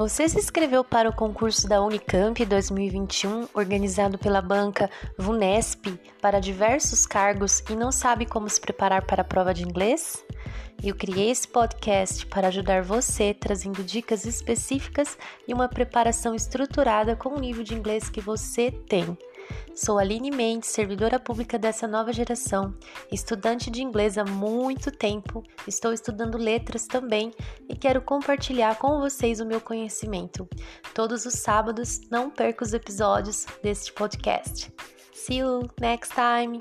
Você se inscreveu para o concurso da Unicamp 2021, organizado pela banca VUNESP, para diversos cargos e não sabe como se preparar para a prova de inglês? Eu criei esse podcast para ajudar você, trazendo dicas específicas e uma preparação estruturada com o nível de inglês que você tem. Sou Aline Mendes, servidora pública dessa nova geração, estudante de inglês há muito tempo, estou estudando letras também e quero compartilhar com vocês o meu conhecimento. Todos os sábados, não perca os episódios deste podcast. See you next time!